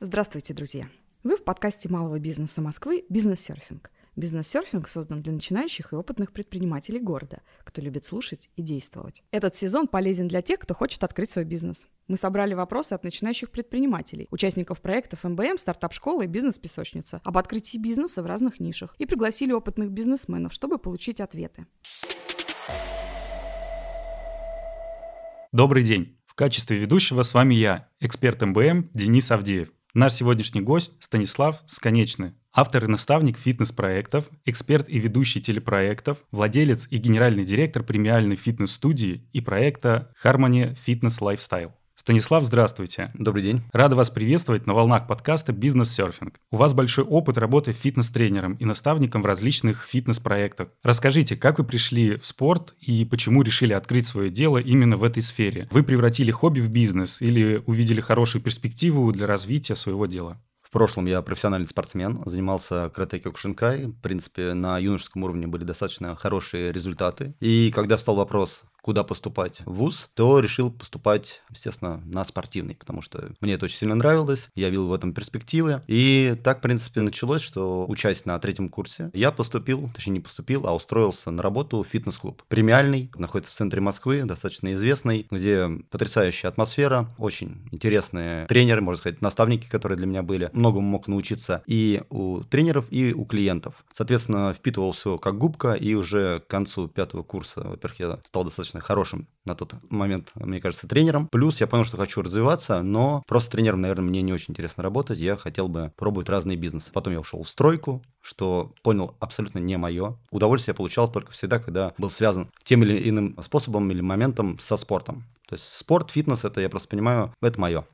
Здравствуйте, друзья! Вы в подкасте малого бизнеса Москвы «Бизнес-серфинг». Бизнес-серфинг создан для начинающих и опытных предпринимателей города, кто любит слушать и действовать. Этот сезон полезен для тех, кто хочет открыть свой бизнес. Мы собрали вопросы от начинающих предпринимателей, участников проектов МБМ, стартап-школы и бизнес-песочница об открытии бизнеса в разных нишах и пригласили опытных бизнесменов, чтобы получить ответы. Добрый день! В качестве ведущего с вами я, эксперт МБМ Денис Авдеев. Наш сегодняшний гость Станислав Сконечный, автор и наставник фитнес-проектов, эксперт и ведущий телепроектов, владелец и генеральный директор премиальной фитнес-студии и проекта Harmony Fitness Lifestyle. Станислав, здравствуйте. Добрый день. Рада вас приветствовать на волнах подкаста «Бизнес-серфинг». У вас большой опыт работы фитнес-тренером и наставником в различных фитнес-проектах. Расскажите, как вы пришли в спорт и почему решили открыть свое дело именно в этой сфере? Вы превратили хобби в бизнес или увидели хорошую перспективу для развития своего дела? В прошлом я профессиональный спортсмен, занимался карате кёкушинкай. В принципе, на юношеском уровне были достаточно хорошие результаты. И когда встал вопрос, куда поступать в ВУЗ, то решил поступать, естественно, на спортивный, потому что мне это очень сильно нравилось, я видел в этом перспективы. И так, в принципе, началось, что учась на третьем курсе, я поступил, точнее не поступил, а устроился на работу в фитнес-клуб. Премиальный, находится в центре Москвы, достаточно известный, где потрясающая атмосфера, очень интересные тренеры, можно сказать, наставники, которые для меня были. Многому мог научиться и у тренеров, и у клиентов. Соответственно, впитывал все как губка, и уже к концу пятого курса, во-первых, я стал достаточно достаточно хорошим на тот момент, мне кажется, тренером. Плюс я понял, что хочу развиваться, но просто тренером, наверное, мне не очень интересно работать. Я хотел бы пробовать разные бизнесы. Потом я ушел в стройку, что понял абсолютно не мое. Удовольствие я получал только всегда, когда был связан тем или иным способом или моментом со спортом. То есть спорт, фитнес, это я просто понимаю, это мое.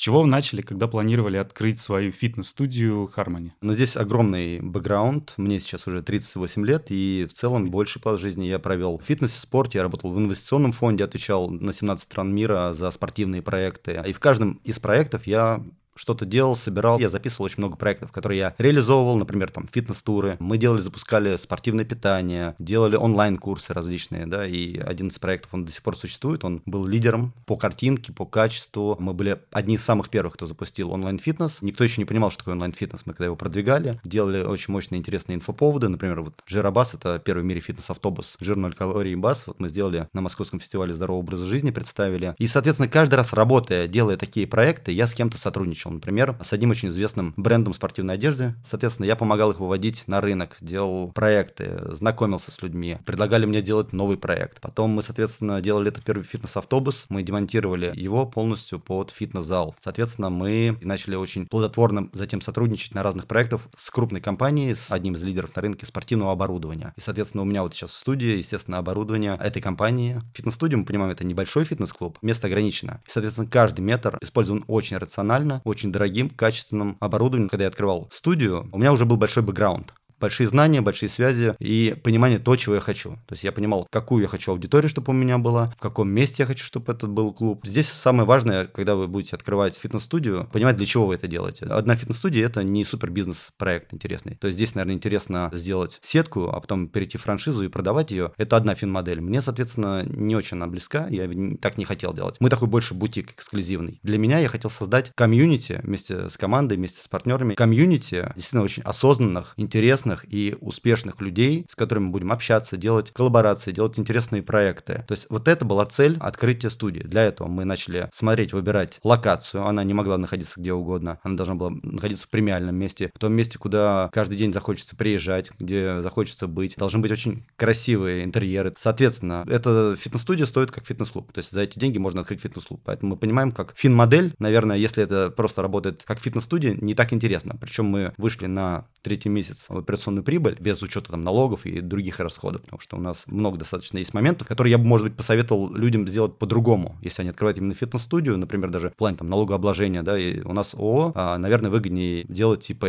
Чего вы начали, когда планировали открыть свою фитнес-студию Harmony? Ну, здесь огромный бэкграунд. Мне сейчас уже 38 лет, и в целом больший пласт жизни я провел в фитнес-спорте. Я работал в инвестиционном фонде, отвечал на 17 стран мира за спортивные проекты. И в каждом из проектов я что-то делал, собирал. Я записывал очень много проектов, которые я реализовывал, например, там фитнес-туры. Мы делали, запускали спортивное питание, делали онлайн-курсы различные, да, и один из проектов, он до сих пор существует, он был лидером по картинке, по качеству. Мы были одни из самых первых, кто запустил онлайн-фитнес. Никто еще не понимал, что такое онлайн-фитнес. Мы когда его продвигали, делали очень мощные, интересные инфоповоды. Например, вот Жиробас — это первый в мире фитнес-автобус. Жир 0 калорий бас. Вот мы сделали на Московском фестивале здорового образа жизни, представили. И, соответственно, каждый раз работая, делая такие проекты, я с кем-то сотрудничал начал, например, с одним очень известным брендом спортивной одежды. Соответственно, я помогал их выводить на рынок, делал проекты, знакомился с людьми, предлагали мне делать новый проект. Потом мы, соответственно, делали этот первый фитнес-автобус, мы демонтировали его полностью под фитнес-зал. Соответственно, мы начали очень плодотворно затем сотрудничать на разных проектах с крупной компанией, с одним из лидеров на рынке спортивного оборудования. И, соответственно, у меня вот сейчас в студии, естественно, оборудование этой компании. Фитнес-студия, мы понимаем, это небольшой фитнес-клуб, место ограничено. И, соответственно, каждый метр использован очень рационально, очень дорогим, качественным оборудованием. Когда я открывал студию, у меня уже был большой бэкграунд большие знания, большие связи и понимание того, чего я хочу. То есть я понимал, какую я хочу аудиторию, чтобы у меня была, в каком месте я хочу, чтобы этот был клуб. Здесь самое важное, когда вы будете открывать фитнес-студию, понимать, для чего вы это делаете. Одна фитнес-студия – это не супер бизнес-проект интересный. То есть здесь, наверное, интересно сделать сетку, а потом перейти в франшизу и продавать ее. Это одна фин-модель. Мне, соответственно, не очень она близка, я так не хотел делать. Мы такой больше бутик эксклюзивный. Для меня я хотел создать комьюнити вместе с командой, вместе с партнерами. Комьюнити действительно очень осознанных, интересных, интересных и успешных людей, с которыми будем общаться, делать коллаборации, делать интересные проекты. То есть вот это была цель открытия студии. Для этого мы начали смотреть, выбирать локацию. Она не могла находиться где угодно. Она должна была находиться в премиальном месте, в том месте, куда каждый день захочется приезжать, где захочется быть. Должны быть очень красивые интерьеры. Соответственно, эта фитнес-студия стоит как фитнес-клуб. То есть за эти деньги можно открыть фитнес-клуб. Поэтому мы понимаем, как фин-модель, наверное, если это просто работает как фитнес-студия, не так интересно. Причем мы вышли на третий месяц операционную прибыль без учета там налогов и других расходов, потому что у нас много достаточно есть моментов, которые я бы, может быть, посоветовал людям сделать по-другому, если они открывают именно фитнес-студию, например, даже в плане там налогообложения, да, и у нас ООО, а, наверное, выгоднее делать ИП.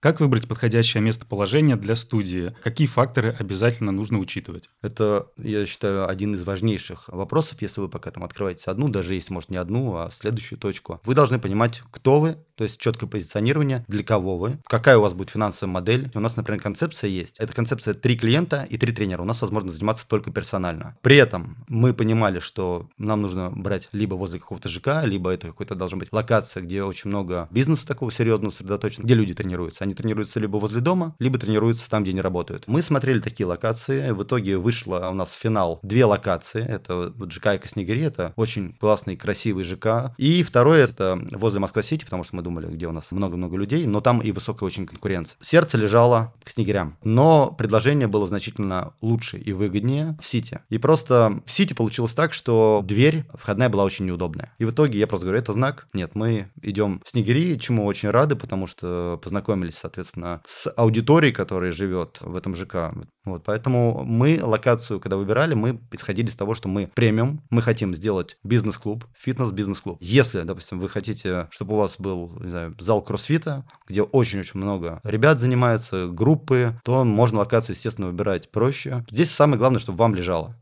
Как выбрать подходящее местоположение для студии? Какие факторы обязательно нужно учитывать? Это, я считаю, один из важнейших вопросов, если вы пока там открываете одну, даже если, может, не одну, а следующую точку. Вы должны понимать, кто вы, то есть четкое позиционирование, для кого вы, какая у вас будет финансовая модель. У нас, например, концепция есть. Эта концепция три клиента и три тренера. У нас возможно заниматься только персонально. При этом мы понимали, что нам нужно брать либо возле какого-то ЖК, либо это какой-то должна быть локация, где очень много бизнеса такого серьезного сосредоточено, где люди тренируются. Они тренируются либо возле дома, либо тренируются там, где не работают. Мы смотрели такие локации, в итоге вышло у нас финал две локации, это вот ЖК и Снегири, это очень классный, красивый ЖК. И второе, это возле Москва-Сити, потому что мы думали, где у нас много-много людей, но там и высокая очень конкуренция. Сердце лежало к Снегирям, но предложение было значительно лучше и выгоднее в Сити. И просто в Сити получилось так, что дверь входная была очень неудобная. И в итоге я просто говорю, это знак? Нет, мы идем в Снегири, чему очень рады, потому что познакомились соответственно, с аудиторией, которая живет в этом ЖК. Вот, поэтому мы локацию, когда выбирали, мы исходили из того, что мы премиум, мы хотим сделать бизнес-клуб, фитнес-бизнес-клуб. Если, допустим, вы хотите, чтобы у вас был, не знаю, зал кроссфита, где очень-очень много ребят занимаются, группы, то можно локацию, естественно, выбирать проще. Здесь самое главное, чтобы вам лежало.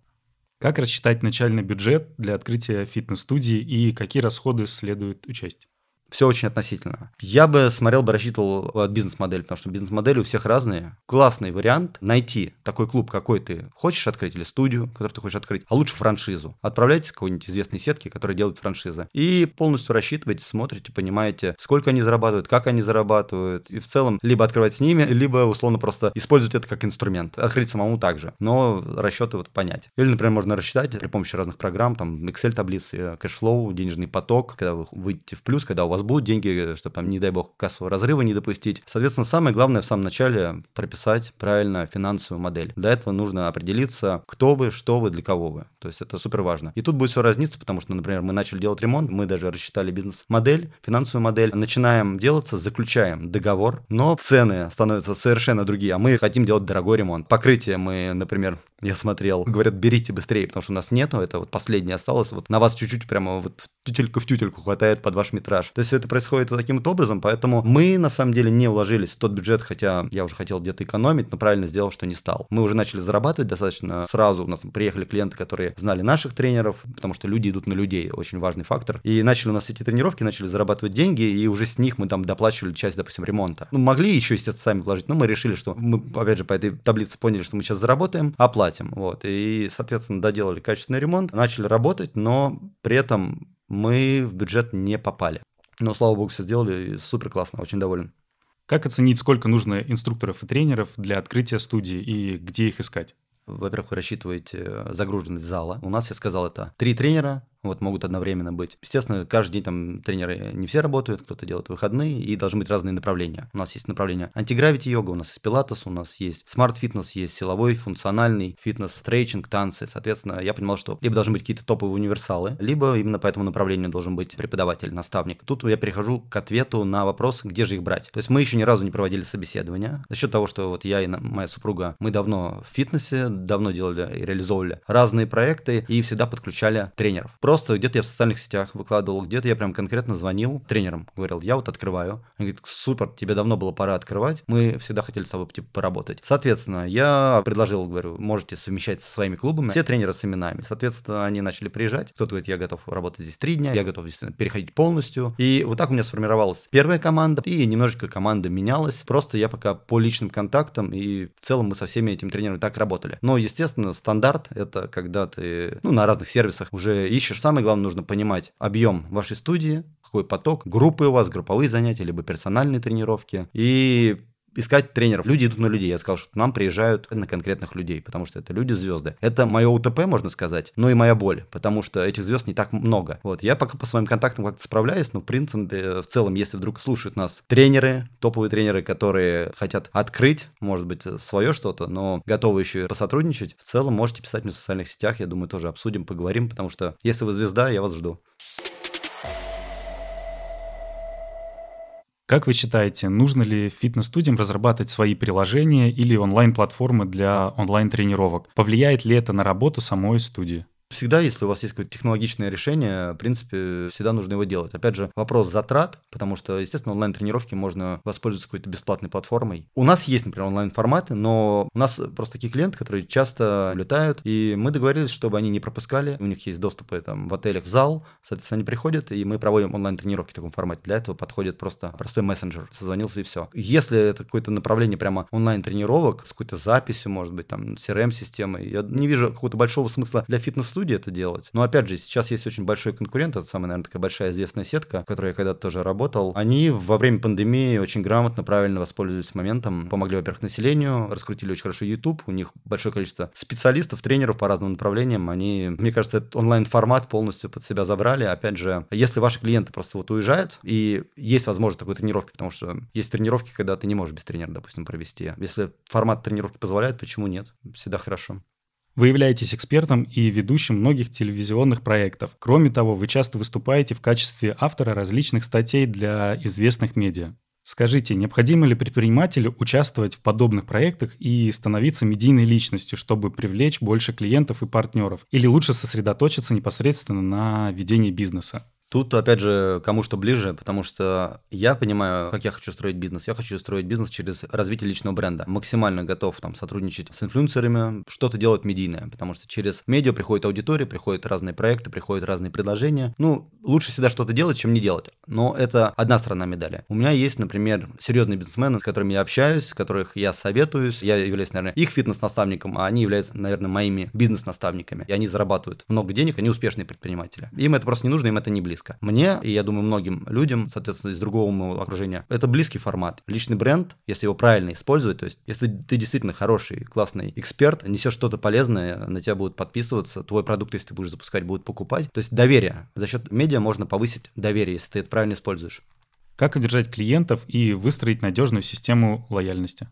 Как рассчитать начальный бюджет для открытия фитнес-студии и какие расходы следует учесть? Все очень относительно. Я бы смотрел бы, рассчитывал от бизнес-модель, потому что бизнес-модели у всех разные. Классный вариант найти такой клуб, какой ты хочешь открыть, или студию, которую ты хочешь открыть, а лучше франшизу. Отправляйтесь к какой-нибудь известной сетке, которая делает франшизы, и полностью рассчитываете, смотрите, понимаете, сколько они зарабатывают, как они зарабатывают, и в целом либо открывать с ними, либо условно просто использовать это как инструмент. Открыть самому также, но расчеты вот понять. Или, например, можно рассчитать при помощи разных программ, там Excel-таблицы, cash flow, денежный поток, когда вы выйдете в плюс, когда у вас вас будут деньги, чтобы там, не дай бог, кассового разрыва не допустить. Соответственно, самое главное в самом начале прописать правильно финансовую модель. Для этого нужно определиться, кто вы, что вы, для кого вы. То есть это супер важно. И тут будет все разниться, потому что, например, мы начали делать ремонт, мы даже рассчитали бизнес-модель, финансовую модель, начинаем делаться, заключаем договор, но цены становятся совершенно другие, а мы хотим делать дорогой ремонт. Покрытие мы, например, я смотрел, говорят, берите быстрее, потому что у нас нету, это вот последнее осталось, вот на вас чуть-чуть прямо вот в тютельку в тютельку хватает под ваш метраж. То есть это происходит вот таким вот образом, поэтому мы на самом деле не уложились в тот бюджет, хотя я уже хотел где-то экономить, но правильно сделал, что не стал. Мы уже начали зарабатывать достаточно сразу, у нас приехали клиенты, которые знали наших тренеров, потому что люди идут на людей, очень важный фактор, и начали у нас эти тренировки, начали зарабатывать деньги, и уже с них мы там доплачивали часть, допустим, ремонта. Ну, могли еще, естественно, сами вложить, но мы решили, что мы, опять же, по этой таблице поняли, что мы сейчас заработаем, оплатим платим. Вот. И, соответственно, доделали качественный ремонт, начали работать, но при этом мы в бюджет не попали. Но, слава богу, все сделали, супер классно, очень доволен. Как оценить, сколько нужно инструкторов и тренеров для открытия студии и где их искать? Во-первых, вы рассчитываете загруженность зала. У нас, я сказал, это три тренера, вот могут одновременно быть. Естественно, каждый день там тренеры не все работают, кто-то делает выходные, и должны быть разные направления. У нас есть направление antigravity йога, у нас есть пилатес, у нас есть smart-фитнес, есть силовой, функциональный фитнес, стрейчинг, танцы. Соответственно, я понимал, что либо должны быть какие-то топовые универсалы, либо именно по этому направлению должен быть преподаватель, наставник. Тут я перехожу к ответу на вопрос, где же их брать. То есть мы еще ни разу не проводили собеседования. За счет того, что вот я и моя супруга, мы давно в фитнесе, давно делали и реализовывали разные проекты и всегда подключали тренеров. Просто где-то я в социальных сетях выкладывал, где-то я прям конкретно звонил тренерам, говорил, я вот открываю. Они говорят, супер, тебе давно было пора открывать, мы всегда хотели с тобой типа, поработать. Соответственно, я предложил, говорю, можете совмещать со своими клубами, все тренеры с именами. Соответственно, они начали приезжать, кто-то говорит, я готов работать здесь три дня, я готов действительно переходить полностью. И вот так у меня сформировалась первая команда, и немножечко команда менялась. Просто я пока по личным контактам, и в целом мы со всеми этими тренерами так работали. Но, естественно, стандарт — это когда ты ну, на разных сервисах уже ищешь Самое главное, нужно понимать объем вашей студии, какой поток, группы у вас, групповые занятия, либо персональные тренировки. И искать тренеров. Люди идут на людей. Я сказал, что нам приезжают на конкретных людей, потому что это люди-звезды. Это мое УТП, можно сказать, но и моя боль, потому что этих звезд не так много. Вот, я пока по своим контактам как-то справляюсь, но в принципе, в целом, если вдруг слушают нас тренеры, топовые тренеры, которые хотят открыть, может быть, свое что-то, но готовы еще и посотрудничать, в целом можете писать мне в социальных сетях, я думаю, тоже обсудим, поговорим, потому что если вы звезда, я вас жду. Как вы считаете, нужно ли фитнес-студиям разрабатывать свои приложения или онлайн-платформы для онлайн-тренировок? Повлияет ли это на работу самой студии? Всегда, если у вас есть какое-то технологичное решение, в принципе, всегда нужно его делать. Опять же, вопрос затрат, потому что, естественно, онлайн-тренировки можно воспользоваться какой-то бесплатной платформой. У нас есть, например, онлайн-форматы, но у нас просто такие клиенты, которые часто летают, и мы договорились, чтобы они не пропускали. У них есть доступы там в отелях в зал, соответственно, они приходят, и мы проводим онлайн-тренировки в таком формате. Для этого подходит просто простой мессенджер, созвонился и все. Если это какое-то направление прямо онлайн-тренировок с какой-то записью, может быть, там, CRM-системой, я не вижу какого-то большого смысла для фитнес студии это делать. Но опять же, сейчас есть очень большой конкурент, это самая, наверное, такая большая известная сетка, в которой я когда-то тоже работал. Они во время пандемии очень грамотно, правильно воспользовались моментом, помогли, во-первых, населению, раскрутили очень хорошо YouTube, у них большое количество специалистов, тренеров по разным направлениям, они, мне кажется, этот онлайн-формат полностью под себя забрали. Опять же, если ваши клиенты просто вот уезжают, и есть возможность такой тренировки, потому что есть тренировки, когда ты не можешь без тренера, допустим, провести. Если формат тренировки позволяет, почему нет? Всегда хорошо. Вы являетесь экспертом и ведущим многих телевизионных проектов. Кроме того, вы часто выступаете в качестве автора различных статей для известных медиа. Скажите, необходимо ли предпринимателю участвовать в подобных проектах и становиться медийной личностью, чтобы привлечь больше клиентов и партнеров? Или лучше сосредоточиться непосредственно на ведении бизнеса? Тут, опять же, кому что ближе, потому что я понимаю, как я хочу строить бизнес. Я хочу строить бизнес через развитие личного бренда. Максимально готов там сотрудничать с инфлюенсерами, что-то делать медийное, потому что через медиа приходит аудитория, приходят разные проекты, приходят разные предложения. Ну, лучше всегда что-то делать, чем не делать. Но это одна сторона медали. У меня есть, например, серьезные бизнесмены, с которыми я общаюсь, с которых я советуюсь. Я являюсь, наверное, их фитнес-наставником, а они являются, наверное, моими бизнес-наставниками. И они зарабатывают много денег, они успешные предприниматели. Им это просто не нужно, им это не близко близко. Мне, и я думаю, многим людям, соответственно, из другого моего окружения, это близкий формат. Личный бренд, если его правильно использовать, то есть если ты действительно хороший, классный эксперт, несешь что-то полезное, на тебя будут подписываться, твой продукт, если ты будешь запускать, будут покупать. То есть доверие. За счет медиа можно повысить доверие, если ты это правильно используешь. Как удержать клиентов и выстроить надежную систему лояльности?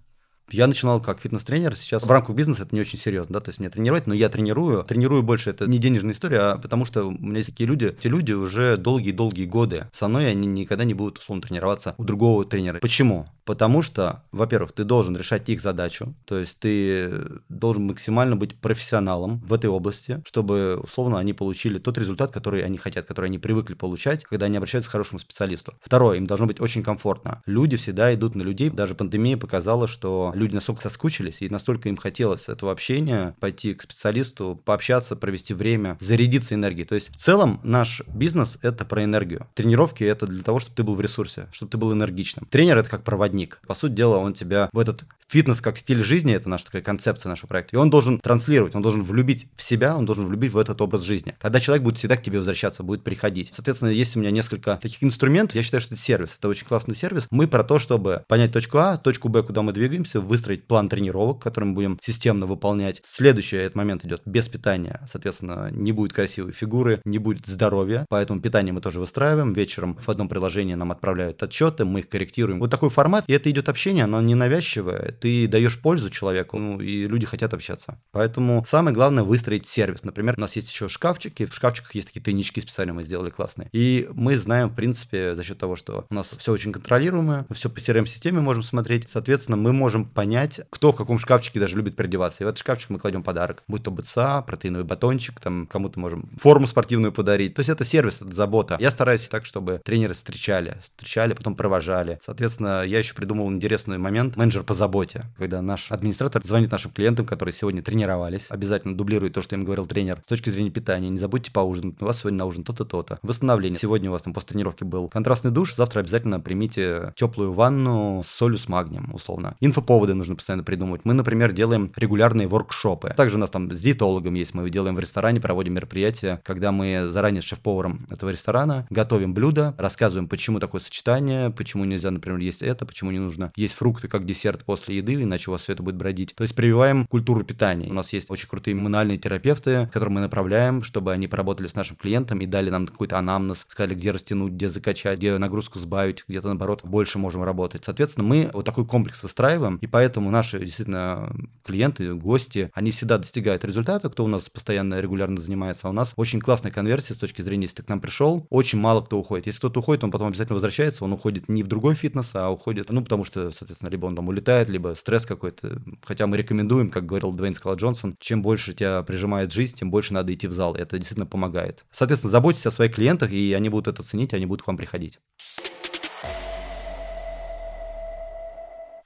Я начинал как фитнес-тренер, сейчас в рамках бизнеса это не очень серьезно, да, то есть мне тренировать, но я тренирую. Тренирую больше, это не денежная история, а потому что у меня есть такие люди, те люди уже долгие-долгие годы со мной, они никогда не будут, условно, тренироваться у другого тренера. Почему? Потому что, во-первых, ты должен решать их задачу, то есть ты должен максимально быть профессионалом в этой области, чтобы, условно, они получили тот результат, который они хотят, который они привыкли получать, когда они обращаются к хорошему специалисту. Второе, им должно быть очень комфортно. Люди всегда идут на людей, даже пандемия показала, что люди настолько соскучились и настолько им хотелось этого общения, пойти к специалисту, пообщаться, провести время, зарядиться энергией. То есть в целом наш бизнес — это про энергию. Тренировки — это для того, чтобы ты был в ресурсе, чтобы ты был энергичным. Тренер — это как проводник. По сути дела, он тебя в этот фитнес как стиль жизни, это наша такая концепция нашего проекта, и он должен транслировать, он должен влюбить в себя, он должен влюбить в этот образ жизни. Тогда человек будет всегда к тебе возвращаться, будет приходить. Соответственно, есть у меня несколько таких инструментов, я считаю, что это сервис, это очень классный сервис. Мы про то, чтобы понять точку А, точку Б, куда мы двигаемся, выстроить план тренировок, который мы будем системно выполнять. Следующий этот момент идет без питания, соответственно, не будет красивой фигуры, не будет здоровья, поэтому питание мы тоже выстраиваем. Вечером в одном приложении нам отправляют отчеты, мы их корректируем. Вот такой формат, и это идет общение, оно не навязчивое, ты даешь пользу человеку, ну, и люди хотят общаться. Поэтому самое главное выстроить сервис. Например, у нас есть еще шкафчики, в шкафчиках есть такие тайнички специально мы сделали классные. И мы знаем, в принципе, за счет того, что у нас все очень контролируемое, все по CRM-системе можем смотреть, соответственно, мы можем понять, кто в каком шкафчике даже любит переодеваться. И в этот шкафчик мы кладем подарок, будь то БЦА, протеиновый батончик, там кому-то можем форму спортивную подарить. То есть это сервис, это забота. Я стараюсь так, чтобы тренеры встречали, встречали, потом провожали. Соответственно, я еще придумал интересный момент, менеджер по заботе, когда наш администратор звонит нашим клиентам, которые сегодня тренировались, обязательно дублирует то, что им говорил тренер с точки зрения питания, не забудьте поужинать, у вас сегодня на ужин то-то, то-то. Восстановление. Сегодня у вас там после тренировки был контрастный душ, завтра обязательно примите теплую ванну с солью с магнием, условно. Инфоповоды нужно постоянно придумывать. Мы, например, делаем регулярные воркшопы. Также у нас там с диетологом есть, мы делаем в ресторане, проводим мероприятия, когда мы заранее с шеф-поваром этого ресторана готовим блюдо, рассказываем, почему такое сочетание, почему нельзя, например, есть это, почему не нужно есть фрукты как десерт после еды, иначе у вас все это будет бродить. То есть прививаем культуру питания. У нас есть очень крутые иммунальные терапевты, которым мы направляем, чтобы они поработали с нашим клиентом и дали нам какой-то анамнез, сказали, где растянуть, где закачать, где нагрузку сбавить, где-то наоборот больше можем работать. Соответственно, мы вот такой комплекс выстраиваем, и поэтому наши действительно клиенты, гости, они всегда достигают результата, кто у нас постоянно регулярно занимается. А у нас очень классная конверсия с точки зрения, если ты к нам пришел, очень мало кто уходит. Если кто-то уходит, он потом обязательно возвращается, он уходит не в другой фитнес, а уходит, ну, потому что, соответственно, либо он там улетает, либо либо стресс какой-то. Хотя мы рекомендуем, как говорил Дуэйн Скала Джонсон, чем больше тебя прижимает жизнь, тем больше надо идти в зал. Это действительно помогает. Соответственно, заботьтесь о своих клиентах, и они будут это ценить, они будут к вам приходить.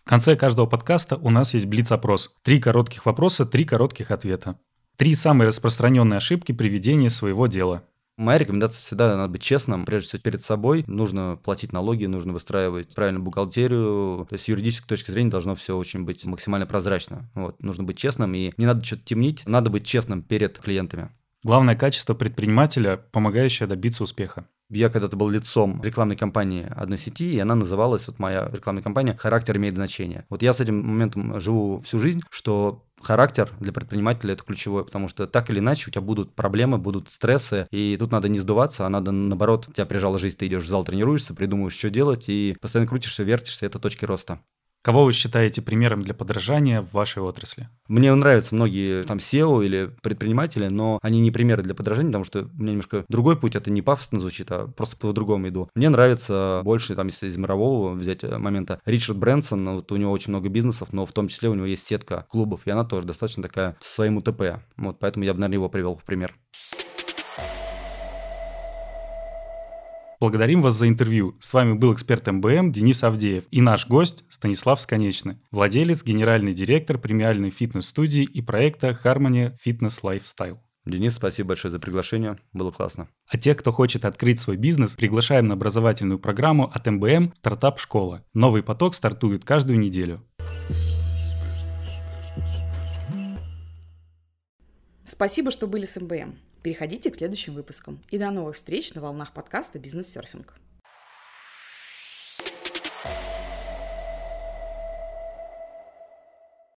В конце каждого подкаста у нас есть блиц-опрос. Три коротких вопроса, три коротких ответа. Три самые распространенные ошибки при ведении своего дела. Моя рекомендация всегда надо быть честным, прежде всего перед собой. Нужно платить налоги, нужно выстраивать правильную бухгалтерию. То есть с юридической точки зрения должно все очень быть максимально прозрачно. Вот. Нужно быть честным, и не надо что-то темнить, надо быть честным перед клиентами. Главное качество предпринимателя, помогающее добиться успеха. Я когда-то был лицом рекламной кампании одной сети, и она называлась, вот моя рекламная кампания «Характер имеет значение». Вот я с этим моментом живу всю жизнь, что характер для предпринимателя это ключевое, потому что так или иначе у тебя будут проблемы, будут стрессы, и тут надо не сдуваться, а надо наоборот, тебя прижала жизнь, ты идешь в зал, тренируешься, придумываешь, что делать, и постоянно крутишься, вертишься, это точки роста. Кого вы считаете примером для подражания в вашей отрасли? Мне нравятся многие там SEO или предприниматели, но они не примеры для подражания, потому что у меня немножко другой путь, это не пафосно звучит, а просто по-другому иду. Мне нравится больше, там, если из мирового взять э, момента, Ричард Брэнсон, вот у него очень много бизнесов, но в том числе у него есть сетка клубов, и она тоже достаточно такая с своим УТП. Вот поэтому я бы, наверное, его привел в пример. Благодарим вас за интервью. С вами был эксперт МБМ Денис Авдеев и наш гость Станислав Сконечный, владелец, генеральный директор премиальной фитнес-студии и проекта Harmony Fitness Lifestyle. Денис, спасибо большое за приглашение. Было классно. А тех, кто хочет открыть свой бизнес, приглашаем на образовательную программу от МБМ «Стартап Школа». Новый поток стартует каждую неделю. Спасибо, что были с МБМ. Переходите к следующим выпускам. И до новых встреч на волнах подкаста «Бизнес-серфинг».